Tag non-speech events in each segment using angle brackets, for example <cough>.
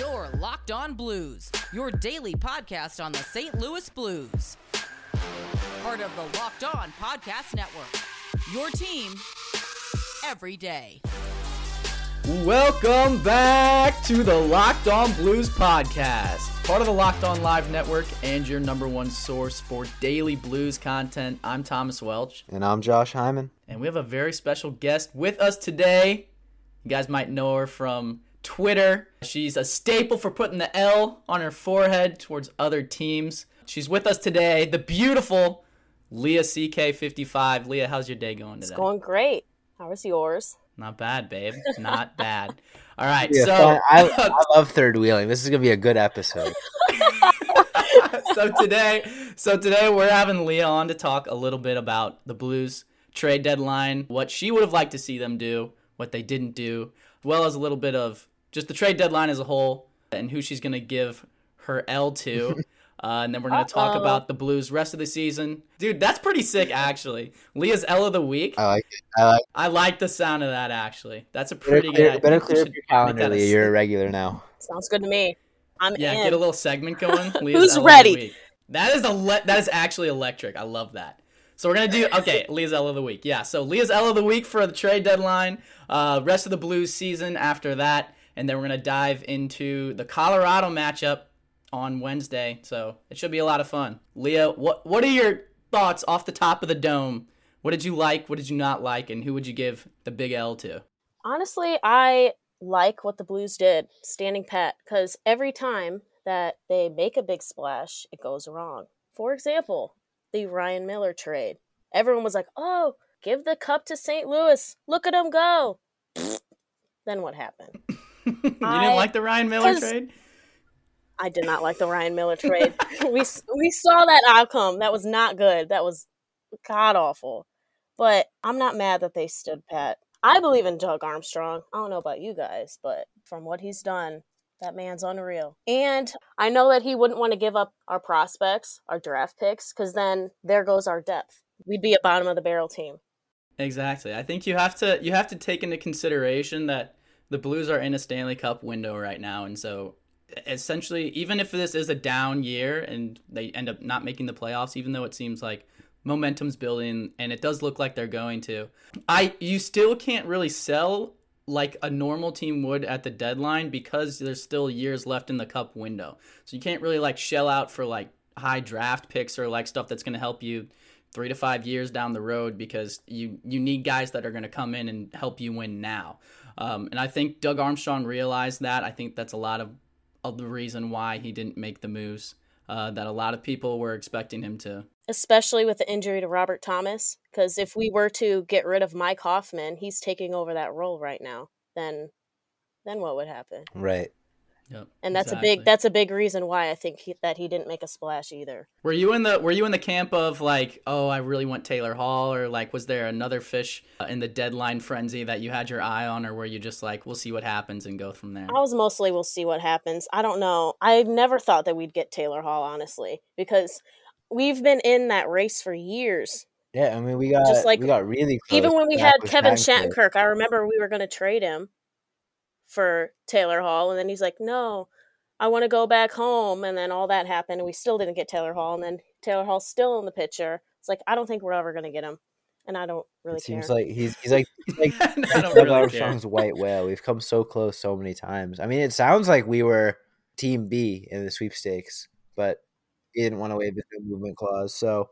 Your Locked On Blues, your daily podcast on the St. Louis Blues. Part of the Locked On Podcast Network. Your team every day. Welcome back to the Locked On Blues podcast, part of the Locked On Live Network and your number one source for daily blues content. I'm Thomas Welch, And I'm Josh Hyman. and we have a very special guest with us today. You guys might know her from Twitter. She's a staple for putting the L on her forehead towards other teams. She's with us today, the beautiful Leah CK55. Leah, how's your day going today? It's going great. How was yours? Not bad, babe. Not <laughs> bad. All right, Yeah, so. I, <laughs> I love third wheeling. This is gonna be a good episode. <laughs> so today, so today we're having Leah on to talk a little bit about the Blues trade deadline, what she would have liked to see them do, what they didn't do, as well as a little bit of just the trade deadline as a whole and who she's going to give her L to. <laughs> Uh, and then we're going to talk about the Blues rest of the season. Dude, that's pretty sick, actually. Leah's L of the week. I like it. I like I like the sound of that, actually. That's a better pretty clear, good better You clear up should your make calendar, Leah. You're a regular now. Sounds good to me. I'm Yeah, in. get a little segment going. <laughs> Leah's Who's L ready? That is a le- that is actually electric. I love that. So we're gonna do okay. Leah's L of the week. Yeah. So Leah's L of the week for the trade deadline. Uh, rest of the Blues season after that, and then we're gonna dive into the Colorado matchup on Wednesday. So it should be a lot of fun. Leah, what what are your thoughts off the top of the dome? What did you like? What did you not like? And who would you give the big L to? Honestly, I like what the Blues did, standing pat, because every time that they make a big splash, it goes wrong. For example, the Ryan Miller trade. Everyone was like, oh, give the cup to St. Louis. Look at them go. then what happened? <laughs> you didn't I- like the Ryan Miller trade? I did not like the Ryan Miller trade. <laughs> we we saw that outcome. That was not good. That was god awful. But I'm not mad that they stood pat. I believe in Doug Armstrong. I don't know about you guys, but from what he's done, that man's unreal. And I know that he wouldn't want to give up our prospects, our draft picks, because then there goes our depth. We'd be a bottom of the barrel team. Exactly. I think you have to you have to take into consideration that the Blues are in a Stanley Cup window right now, and so essentially, even if this is a down year and they end up not making the playoffs, even though it seems like momentum's building and it does look like they're going to, I you still can't really sell like a normal team would at the deadline because there's still years left in the cup window. So you can't really like shell out for like high draft picks or like stuff that's going to help you three to five years down the road because you you need guys that are going to come in and help you win now. Um, and I think Doug Armstrong realized that. I think that's a lot of, of the reason why he didn't make the moves uh, that a lot of people were expecting him to. Especially with the injury to Robert Thomas. Because if we were to get rid of Mike Hoffman, he's taking over that role right now. Then then what would happen? Right. Yep, and that's a big that's a big reason why I think he, that he didn't make a splash either. Were you in the Were you in the camp of like, oh, I really want Taylor Hall, or like, was there another fish uh, in the deadline frenzy that you had your eye on, or were you just like, we'll see what happens and go from there? I was mostly we'll see what happens. I don't know. I never thought that we'd get Taylor Hall honestly because we've been in that race for years. Yeah, I mean we got Just like- we got really close. Even when we back had Kevin Shattenkirk. Shattenkirk, I remember we were going to trade him for Taylor Hall and then he's like, "No, I want to go back home." And then all that happened and we still didn't get Taylor Hall and then Taylor Hall's still in the picture. It's like I don't think we're ever going to get him. And I don't really It care. seems like he's he's like he's like <laughs> I don't Doug really care. Armstrong's white whale. We've come so close so many times. I mean, it sounds like we were Team B in the sweepstakes, but he didn't want to waive the no movement clause. So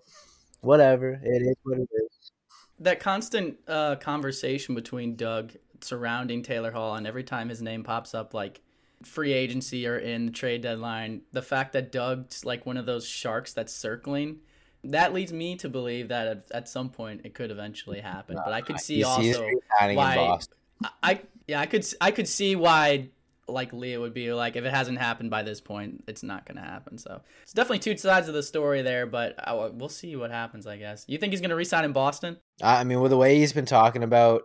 whatever, it is what it is. that constant uh, conversation between Doug surrounding Taylor Hall, and every time his name pops up, like free agency or in the trade deadline, the fact that Doug's like one of those sharks that's circling, that leads me to believe that at, at some point it could eventually happen. But I could see You also why I, I yeah I could I could see why like Leah would be like if it hasn't happened by this point it's not gonna happen. So it's definitely two sides of the story there but I, we'll see what happens I guess. You think he's gonna resign in Boston? I mean, with the way he's been talking about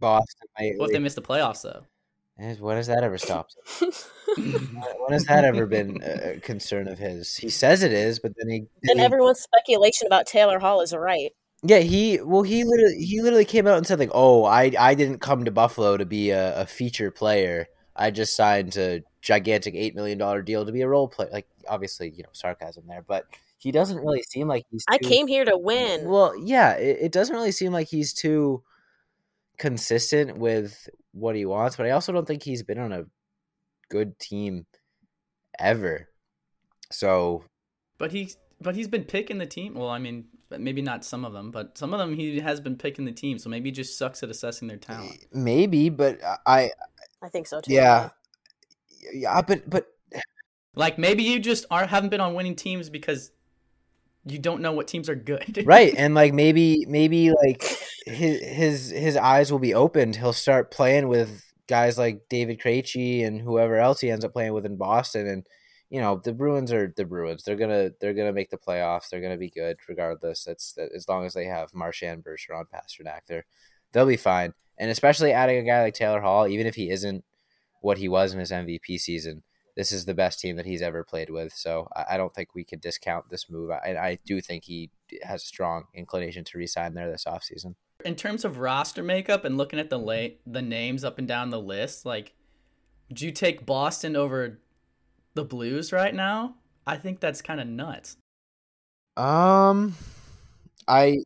Boston lately, what if they miss the playoffs though when has that ever stopped? <laughs> When when has that ever been a a concern of his? He says it is, but then he, then and he everyone's speculation about Taylor Hall is right. Yeah, he well he literally he literally came out and said like, "Oh, I I didn't come to Buffalo to be a, a feature player. I just signed to gigantic eight million dollar deal to be a role player. Like obviously, you know, sarcasm there, but he doesn't really seem like he's. I came here to win. Well, yeah, it, it doesn't really seem like he's too consistent with what he wants, but I also don't think he's been on a good team ever. So But he's but he's been picking the team. Well, I mean, maybe not some of them, but some of them he has been picking the team. So maybe he just sucks at assessing their talent. maybe, but I I think so too. yeah, yeah, but but Like maybe you just aren't haven't been on winning teams because you don't know what teams are good. <laughs> right, and like maybe maybe like his his his eyes will be opened. He'll start playing with guys like David Krejci and whoever else he ends up playing with in Boston, and you know the Bruins are the Bruins. They're gonna they're gonna make the playoffs. They're gonna be good regardless. That's that, as long as they have Marchand, Bergeron, Pastrnak, they're they'll be fine. And especially adding a guy like Taylor Hall, even if he isn't what he was in his MVP season, this is the best team that he's ever played with. So I, I don't think we could discount this move. I, I do think he has a strong inclination to resign there this offseason. in terms of roster makeup and looking at the late the names up and down the list, like would you take Boston over the Blues right now? I think that's kind of nuts. Um, I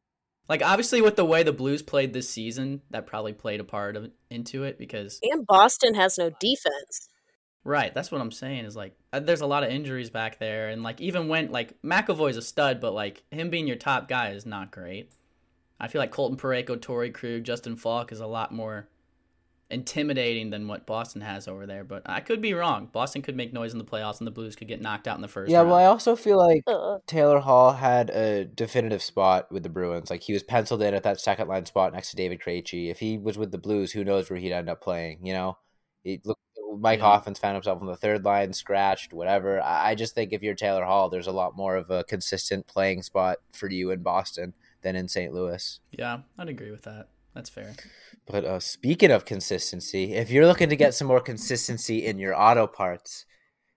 Like obviously with the way the Blues played this season, that probably played a part of into it because And Boston has no defense. Right, that's what I'm saying is like uh, there's a lot of injuries back there and like even when like McAvoy's a stud, but like him being your top guy is not great. I feel like Colton Parayko, Torey Krug, Justin Faulk is a lot more intimidating than what Boston has over there. But I could be wrong. Boston could make noise in the playoffs, and the Blues could get knocked out in the first. yeah. round. Well, I also feel like Taylor Hall had a definitive spot with the Bruins. Like he was penciled in at that second line spot next to David Krejci. If he was with the Blues, who knows where he'd end up playing? You know, he, look, Mike. Hoffman's found himself on the third line, scratched, whatever. I, I just think if you're Taylor Hall, there's a lot more of a consistent playing spot for you in Boston than in St. Louis. yeah, I'd agree with that. That's fair. But uh, speaking of consistency, if you're looking to get some more consistency in your auto parts,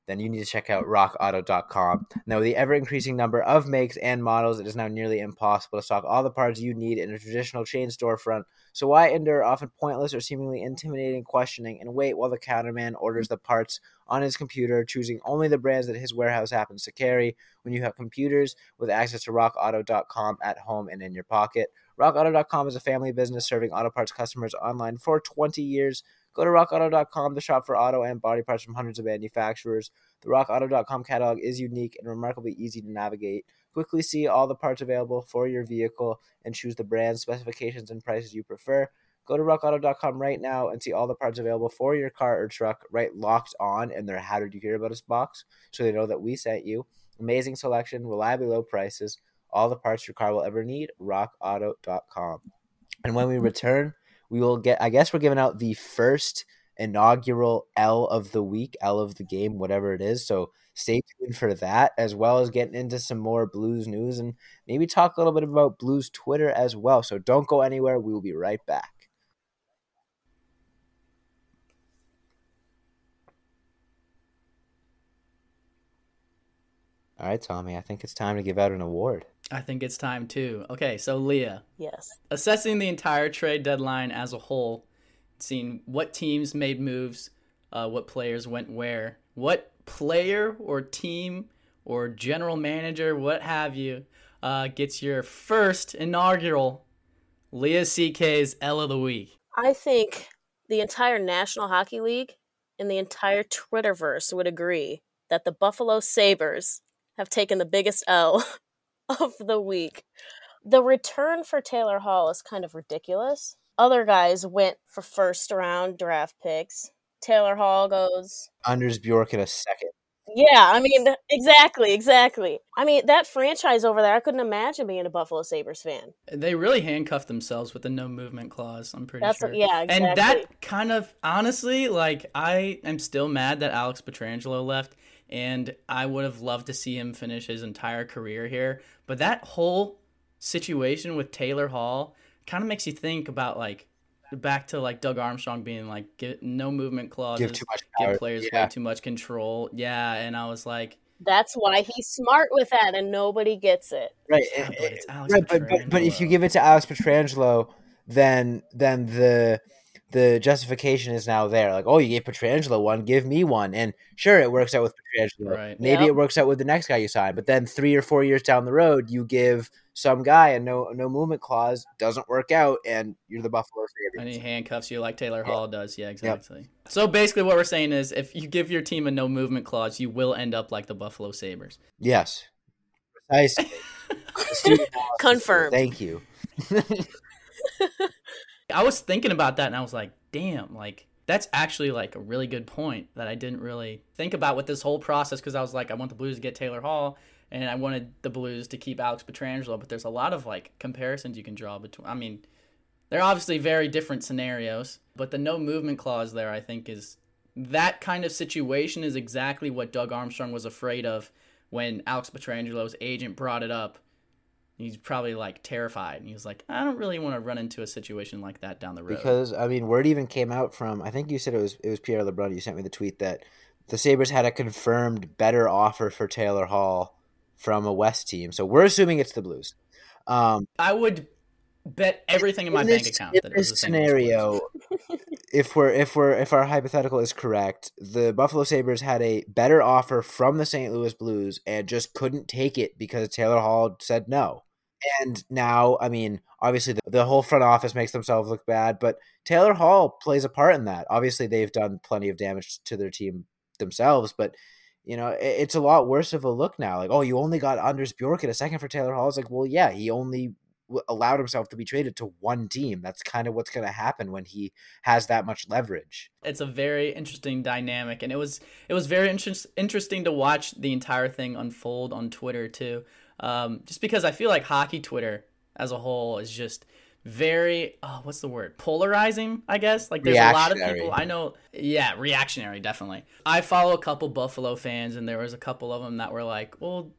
then you need to check out rockauto.com. Now, with the ever increasing number of makes and models, it is now nearly impossible to stock all the parts you need in a traditional chain storefront. So, why endure often pointless or seemingly intimidating questioning and wait while the counterman orders the parts on his computer, choosing only the brands that his warehouse happens to carry when you have computers with access to rockauto.com at home and in your pocket? RockAuto.com is a family business serving auto parts customers online for 20 years. Go to rockauto.com to shop for auto and body parts from hundreds of manufacturers. The rockauto.com catalog is unique and remarkably easy to navigate. Quickly see all the parts available for your vehicle and choose the brand, specifications, and prices you prefer. Go to rockauto.com right now and see all the parts available for your car or truck right locked on in their How Did You Hear About Us box so they know that we sent you. Amazing selection, reliably low prices, all the parts your car will ever need, rockauto.com. And when we return, we will get, I guess we're giving out the first inaugural L of the week, L of the game, whatever it is. So stay tuned for that, as well as getting into some more Blues news and maybe talk a little bit about Blues Twitter as well. So don't go anywhere. We will be right back. All right, Tommy, I think it's time to give out an award. I think it's time too. Okay, so Leah, Yes. assessing the entire trade deadline as a whole, seeing what teams made moves, uh, what players went where, what player or team or general manager, what have you, uh, gets your first inaugural Leah CK's L of the Week. I think the entire National Hockey League and the entire Twitterverse would agree that the Buffalo Sabres have taken the biggest L of the week. The return for Taylor Hall is kind of ridiculous. Other guys went for first round draft picks. Taylor Hall goes Anders Bjork in a second. Yeah, I mean, exactly, exactly. I mean, that franchise over there, I couldn't imagine being a Buffalo Sabres fan. They really handcuffed themselves with the no movement clause. I'm pretty That's sure. yeah, exactly. And that kind of honestly, like I am still mad that Alex Pietrangelo left, and I would have loved to see him finish his entire career here. But that whole situation with Taylor Hall kind of makes you think about like back to like Doug Armstrong being like give, no movement clauses, Give too much power. give players Yeah. way too much control. Yeah, and I was like, That's why he's smart with that, and nobody gets it. Right, yeah, eh, but eh, it's Alex right, but, but but if you give it to Alex Pietrangelo, then then the the justification is now there. Like, oh, you gave Pietrangelo one, give me one. And sure, it works out with Pietrangelo. Right. Maybe Yep. it works out with the next guy you sign. But then three or four years down the road, you give some guy a no no movement clause, doesn't work out, and you're the Buffalo And Sabres. he handcuffs you like Taylor Hall does. Yeah, exactly. So basically, what we're saying is, if you give your team a no movement clause, you will end up like the Buffalo Sabres. Yes. Precisely. <laughs> Astute analysis. Confirmed. Thank you. <laughs> I was thinking about that, and I was like, damn, like that's actually like a really good point that I didn't really think about with this whole process because I was like, I want the Blues to get Taylor Hall. And I wanted the Blues to keep Alex Pietrangelo, but there's a lot of like comparisons you can draw between. I mean, they're obviously very different scenarios, but the no movement clause there, I think, is that kind of situation is exactly what Doug Armstrong was afraid of when Alex Pietrangelo's agent brought it up. He's probably like terrified, and he was like, "I don't really want to run into a situation like that down the road." Because I mean, word even came out from I think you said it was it was Pierre LeBrun. You sent me the tweet that the Sabres had a confirmed better offer for Taylor Hall from a West team. So we're assuming it's the Blues. Um, I would bet everything in my in bank account in that it was this. Louis scenario, if we're if we're if our hypothetical is correct, the Buffalo Sabres had a better offer from the St. Louis Blues and just couldn't take it because Taylor Hall said no. And now, I mean, obviously the, the whole front office makes themselves look bad, but Taylor Hall plays a part in that. Obviously, they've done plenty of damage to their team themselves, but you know, it, it's a lot worse of a look now. Like, oh, you only got Anders Bjork at a second for Taylor Hall. It's like, well, yeah, he only allowed himself to be traded to one team. That's kind of what's going to happen when he has that much leverage. it's a very interesting dynamic and it was it was very interest, interesting to watch the entire thing unfold on twitter too um, just because i feel like hockey twitter as a whole is just very oh, what's the word? Polarizing i guess. Like there's a lot of people i know yeah reactionary definitely. I follow a couple buffalo fans and there was a couple of them that were like well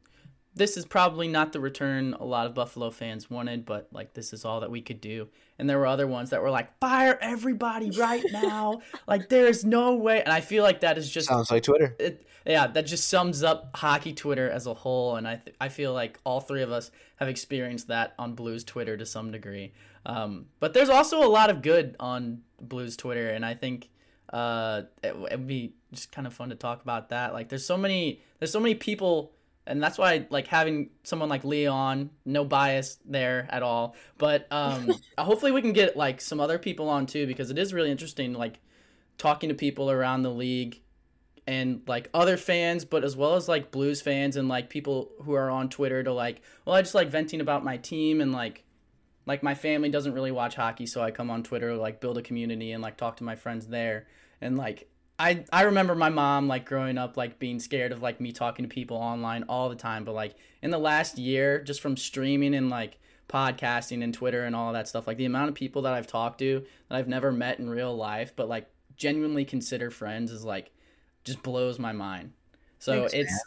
this is probably not the return a lot of Buffalo fans wanted, but like this is all that we could do. And there were other ones that were like, fire everybody right now. <laughs> like there is no way. And I feel like that is just Sounds like Twitter. it, yeah, that just sums up hockey Twitter as a whole, and I th- I feel like all three of us have experienced that on Blues Twitter to some degree. Um, but there's also a lot of good on Blues Twitter, and I think uh, it, it'd be just kind of fun to talk about that. Like, there's so many there's so many people, and that's why like having someone like Leon, no bias there at all. But um, <laughs> hopefully we can get like some other people on too, because it is really interesting, like talking to people around the league and like other fans, but as well as like blues fans and like people who are on Twitter to like, well, I just like venting about my team and like, like my family doesn't really watch hockey, so I come on Twitter like build a community and like talk to my friends there. And like, I I remember my mom like growing up like being scared of like me talking to people online all the time, but like in the last year, just from streaming and like podcasting and Twitter and all that stuff, like the amount of people that I've talked to that I've never met in real life, but like genuinely consider friends is like just blows my mind. So Thanks, it's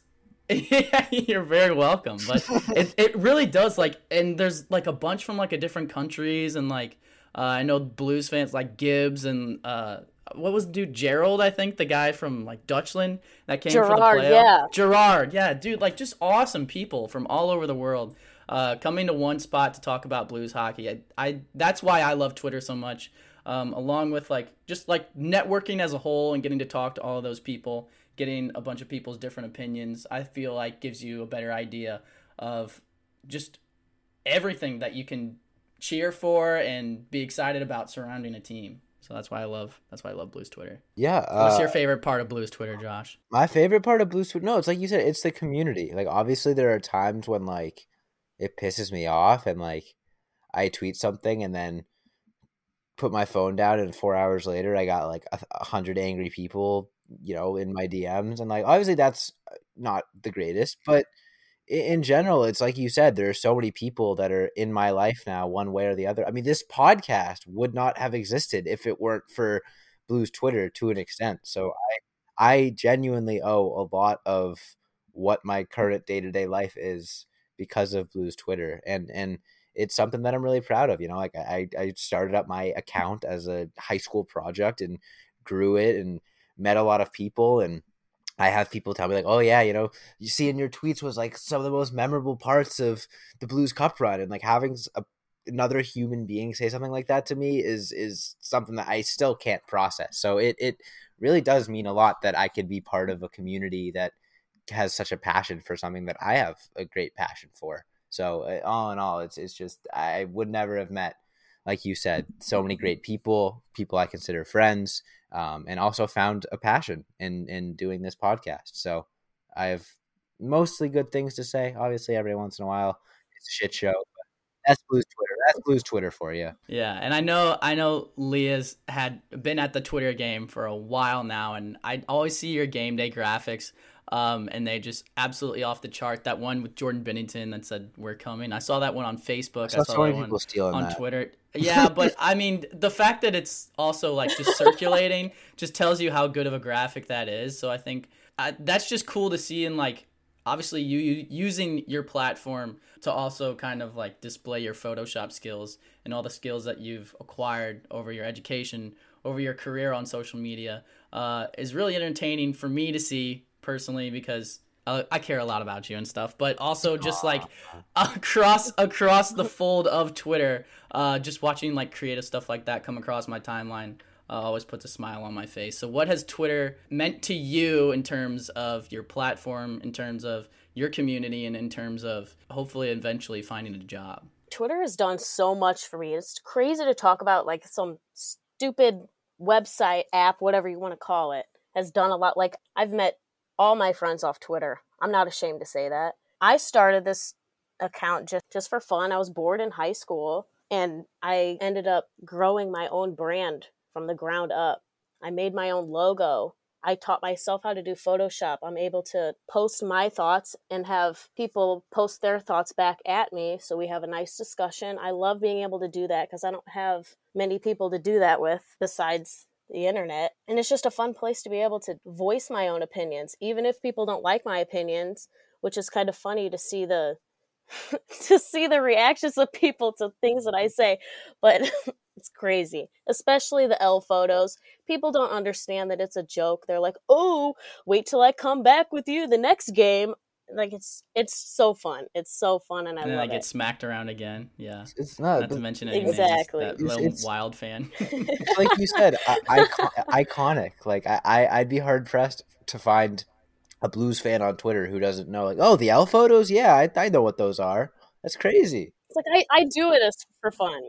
<laughs> yeah, you're very welcome. But <laughs> it it really does like, and there's like a bunch from like a different countries, and like uh, I know blues fans like Gibbs and uh, what was the dude Gerald? I think the guy from like Dutchland that came for the Gerard, playoff. yeah. Gerard, yeah, dude, like just awesome people from all over the world uh, coming to one spot to talk about blues hockey. I, I that's why I love Twitter so much. Um, along with like just like networking as a whole and getting to talk to all of those people, getting a bunch of people's different opinions, I feel like gives you a better idea of just everything that you can cheer for and be excited about surrounding a team. So that's why I love that's why I love Blues Twitter. Yeah. What's uh, your favorite part of Blues Twitter, Josh? My favorite part of Blues Twitter, no, it's like you said, it's the community. Like, obviously, there are times when like it pisses me off, and like I tweet something and then put my phone down, and four hours later, I got like a, hundred angry people, you know, in my DMs, and like obviously that's not the greatest, but in general, it's like you said, there are so many people that are in my life now, one way or the other. I mean, this podcast would not have existed if it weren't for Blues Twitter to an extent. So I, I genuinely owe a lot of what my current day to day life is because of Blues Twitter, and and it's something that I'm really proud of. You know, like I I started up my account as a high school project and grew it and met a lot of people and I have people tell me like, oh yeah, you know, you see in your tweets was like some of the most memorable parts of the Blues Cup run, and like having a another human being say something like that to me is is something that I still can't process. So it it really does mean a lot that I could be part of a community that has such a passion for something that I have a great passion for. So uh, all in all, it's it's just I would never have met, like you said, so many great people, people I consider friends, um, and also found a passion in in doing this podcast. So I have mostly good things to say. Obviously, every once in a while, it's a shit show. That's Blues Twitter. That's Blues Twitter for you. Yeah, and I know I know Leah's had been at the Twitter game for a while now, and I always see your game day graphics um, and they just absolutely off the chart. That one with Jordan Binnington that said "We're coming." I saw that one on Facebook. I saw, I saw so that one people on that. Twitter. Yeah, <laughs> but I mean, the fact that it's also like just circulating just tells you how good of a graphic that is. So I think uh, that's just cool to see. And like, obviously, you, you using your platform to also kind of like display your Photoshop skills and all the skills that you've acquired over your education, over your career on social media, uh, is really entertaining for me to see personally because uh, I care a lot about you and stuff, but also just like across across the fold of Twitter, uh, just watching like creative stuff like that come across my timeline uh, always puts a smile on my face. So, what has Twitter meant to you in terms of your platform, in terms of your community, and in terms of hopefully eventually finding a job? Twitter has done so much for me. It's crazy to talk about like some stupid website app, whatever you want to call it, has done a lot. Like I've met all my friends off Twitter. I'm not ashamed to say that. I started this account just just for fun. I was bored in high school and I ended up growing my own brand from the ground up. I made my own logo. I taught myself how to do Photoshop. I'm able to post my thoughts and have people post their thoughts back at me. So we have a nice discussion. I love being able to do that because I don't have many people to do that with besides the internet. And it's just a fun place to be able to voice my own opinions, even if people don't like my opinions, which is kind of funny to see the <laughs> to see the reactions of people to things that I say. But <laughs> it's crazy, especially the L photos. People don't understand that it's a joke. They're like, "Oh, wait till I come back with you the next game." Like it's it's so fun. It's so fun, and I and love I get it. smacked around again. Yeah, it's not. not to mention exactly that it's, little it's, wild fan. <laughs> <laughs> like you said, icon, iconic. Like I, I'd be hard pressed to find a Blues fan on Twitter who doesn't know. Like, oh, the L photos. Yeah, I, I know what those are. That's crazy. It's like I, I do it as for fun.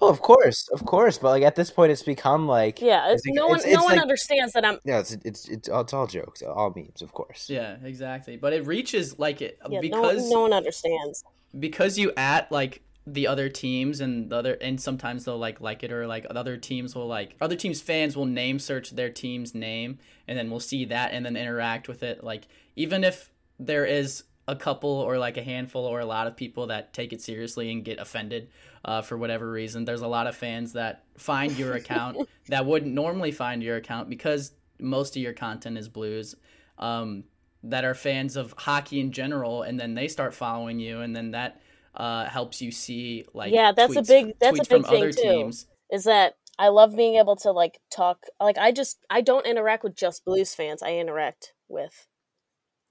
Oh, of course, of course. But like at this point, it's become like yeah. It's, no one, no one like, understands that I'm. Yeah, it's it's it's, it's all jokes, all memes, of course. Yeah, exactly. But it reaches like it yeah, because no, no one understands because you at like the other teams and the other and sometimes they'll like like it or like other teams will like other teams fans will name search their team's name and then we'll see that and then interact with it like even if there is a couple or like a handful or a lot of people that take it seriously and get offended uh, for whatever reason. There's a lot of fans that find your account <laughs> that wouldn't normally find your account because most of your content is blues. Um, that are fans of hockey in general, and then they start following you, and then that uh, helps you see like yeah, that's tweets, a big that's a big thing too. Teams. Is that I love being able to like talk like I just I don't interact with just blues fans. I interact with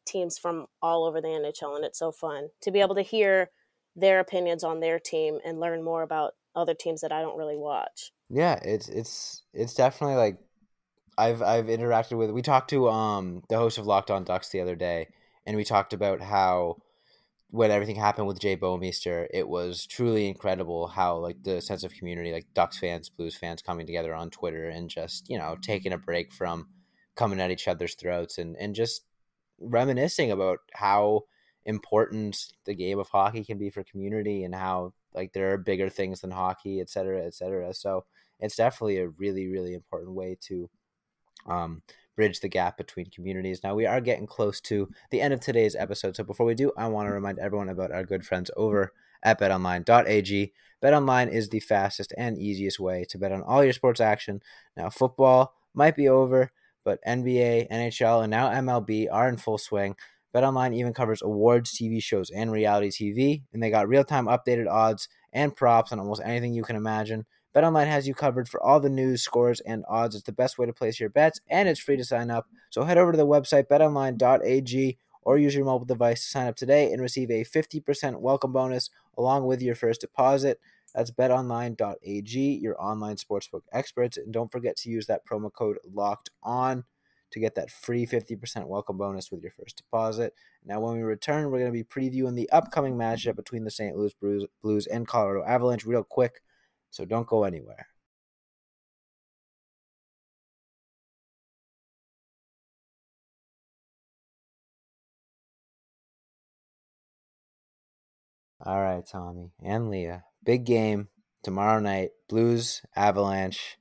teams from all over the NHL, and it's so fun to be able to hear their opinions on their team and learn more about other teams that I don't really watch. Yeah, it's it's it's definitely like I've I've interacted with. We talked to um the host of Locked On Ducks the other day, and we talked about how when everything happened with Jay Bouwmeester, it was truly incredible how like the sense of community, like Ducks fans, Blues fans coming together on Twitter and just you know taking a break from coming at each other's throats and and just reminiscing about how important the game of hockey can be for community and how like there are bigger things than hockey, et cetera, et cetera. So it's definitely a really, really important way to um, bridge the gap between communities. Now we are getting close to the end of today's episode. So before we do, I want to remind everyone about our good friends over at betonline.ag. BetOnline is the fastest and easiest way to bet on all your sports action. Now football might be over, but NBA, NHL, and now MLB are in full swing. BetOnline even covers awards, TV shows, and reality TV, and they got real-time updated odds and props on almost anything you can imagine. BetOnline has you covered for all the news, scores, and odds. It's the best way to place your bets, and it's free to sign up. So head over to the website betonline.ag or use your mobile device to sign up today and receive a 50% welcome bonus along with your first deposit. That's betonline.ag, your online sportsbook experts. And don't forget to use that promo code locked on to get that free 50% welcome bonus with your first deposit. Now, when we return, we're going to be previewing the upcoming matchup between the St. Louis Blues and Colorado Avalanche real quick. So don't go anywhere. All right, Tommy and Leah. Big game tomorrow night. Blues, Avalanche.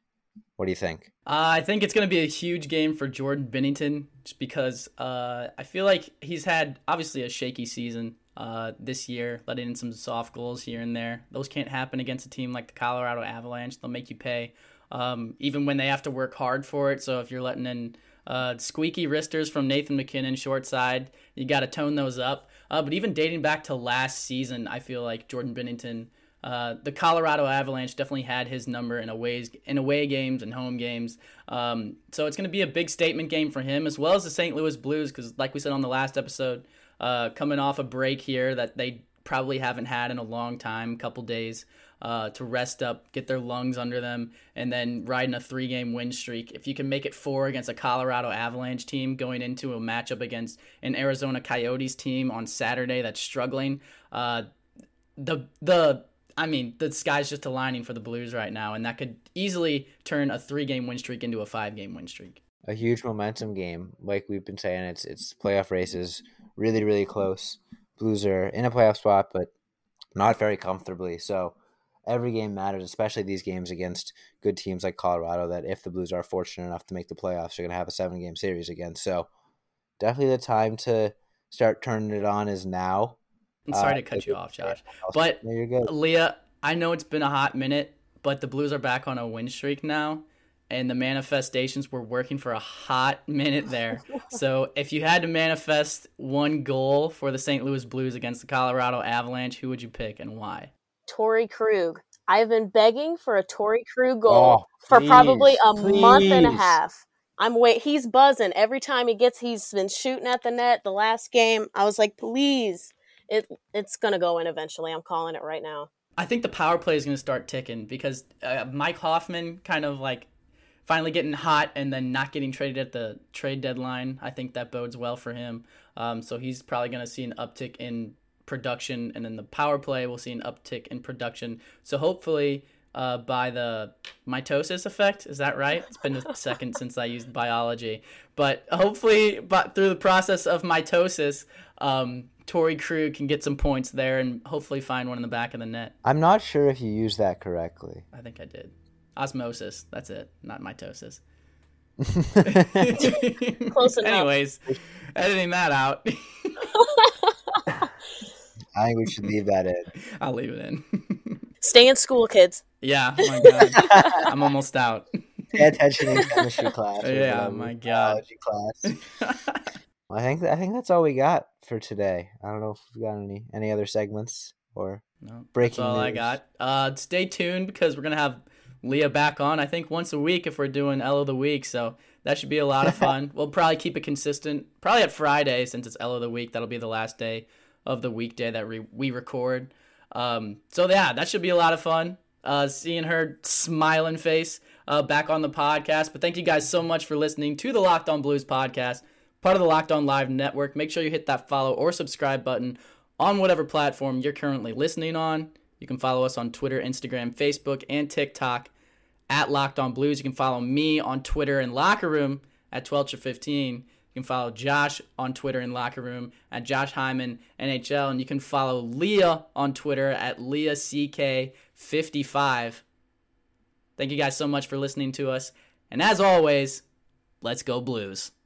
What do you think? Uh, I think it's going to be a huge game for Jordan Binnington just because uh, I feel like he's had obviously a shaky season uh, this year, letting in some soft goals here and there. Those can't happen against a team like the Colorado Avalanche. They'll make you pay, um, even when they have to work hard for it. So if you're letting in uh, squeaky wristers from Nathan MacKinnon, short side, you got to tone those up. Uh, but even dating back to last season, I feel like Jordan Binnington, uh, the Colorado Avalanche definitely had his number in aways in away games and home games. Um, so it's going to be a big statement game for him as well as the St. Louis Blues because, like we said on the last episode, uh, coming off a break here that they probably haven't had in a long time, couple days uh, to rest up, get their lungs under them, and then riding a three game win streak. If you can make it four against a Colorado Avalanche team going into a matchup against an Arizona Coyotes team on Saturday that's struggling, uh, the the I mean, the sky's just aligning for the Blues right now, and that could easily turn a three game win streak into a five game win streak. A huge momentum game, like we've been saying. It's it's playoff races, really really close. Blues are in a playoff spot, but not very comfortably. So every game matters, especially these games against good teams like Colorado. That if the Blues are fortunate enough to make the playoffs, they're going to have a seven game series again. So definitely the time to start turning it on is now. I'm sorry uh, to cut you off, Josh, but Leah, I know it's been a hot minute, but the Blues are back on a win streak now. And the manifestations were working for a hot minute there. <laughs> so, if you had to manifest one goal for the St. Louis Blues against the Colorado Avalanche, who would you pick and why? Torey Krug. I've been begging for a Torey Krug goal oh, for probably a please. month and a half. I'm wait. He's buzzing every time he gets. He's been shooting at the net. The last game, I was like, please, it it's gonna go in eventually. I'm calling it right now. I think the power play is gonna start ticking because uh, Mike Hoffman kind of like finally getting hot and then not getting traded at the trade deadline. I think that bodes well for him. Um, so he's probably gonna see an uptick in production, and then the power play, we'll see an uptick in production. So hopefully, uh, by the mitosis effect, is that right? It's been a <laughs> second since I used biology, but hopefully, but through the process of mitosis, um, Torey Krug can get some points there and hopefully find one in the back of the net. I'm not sure if you used that correctly. I think I did. Osmosis. That's it, not mitosis. <laughs> Close <laughs> enough. Anyways, editing that out. <laughs> I think we should leave that in. I'll leave it in. Stay in school, kids. Yeah, oh my God. I'm almost out. Pay attention in chemistry class. Yeah, my God. Biology class. I think I think that's all we got for today. I don't know if we've got any any other segments or no, breaking. That's all news. I got. Uh, stay tuned because we're gonna have Leah back on. I think once a week if we're doing L of the week. So that should be a lot of <laughs> fun. we'll probably keep it consistent. Probably at Friday since it's L of the week. That'll be the last day of the weekday that we, we record. Um, so yeah, that should be a lot of fun. Uh, seeing her smiling face uh, back on the podcast. But thank you guys so much for listening to the Locked On Blues podcast, part of the Locked On Live network. Make sure you hit that follow or subscribe button on whatever platform you're currently listening on. You can follow us on Twitter, Instagram, Facebook, and TikTok at Locked On Blues. You can follow me on Twitter and Locker Room at 12 to 15. You can follow Josh on Twitter in Locker Room at Josh Hyman NHL, and you can follow Leah on Twitter at LeahCK55. Thank you guys so much for listening to us. And as always, let's go Blues.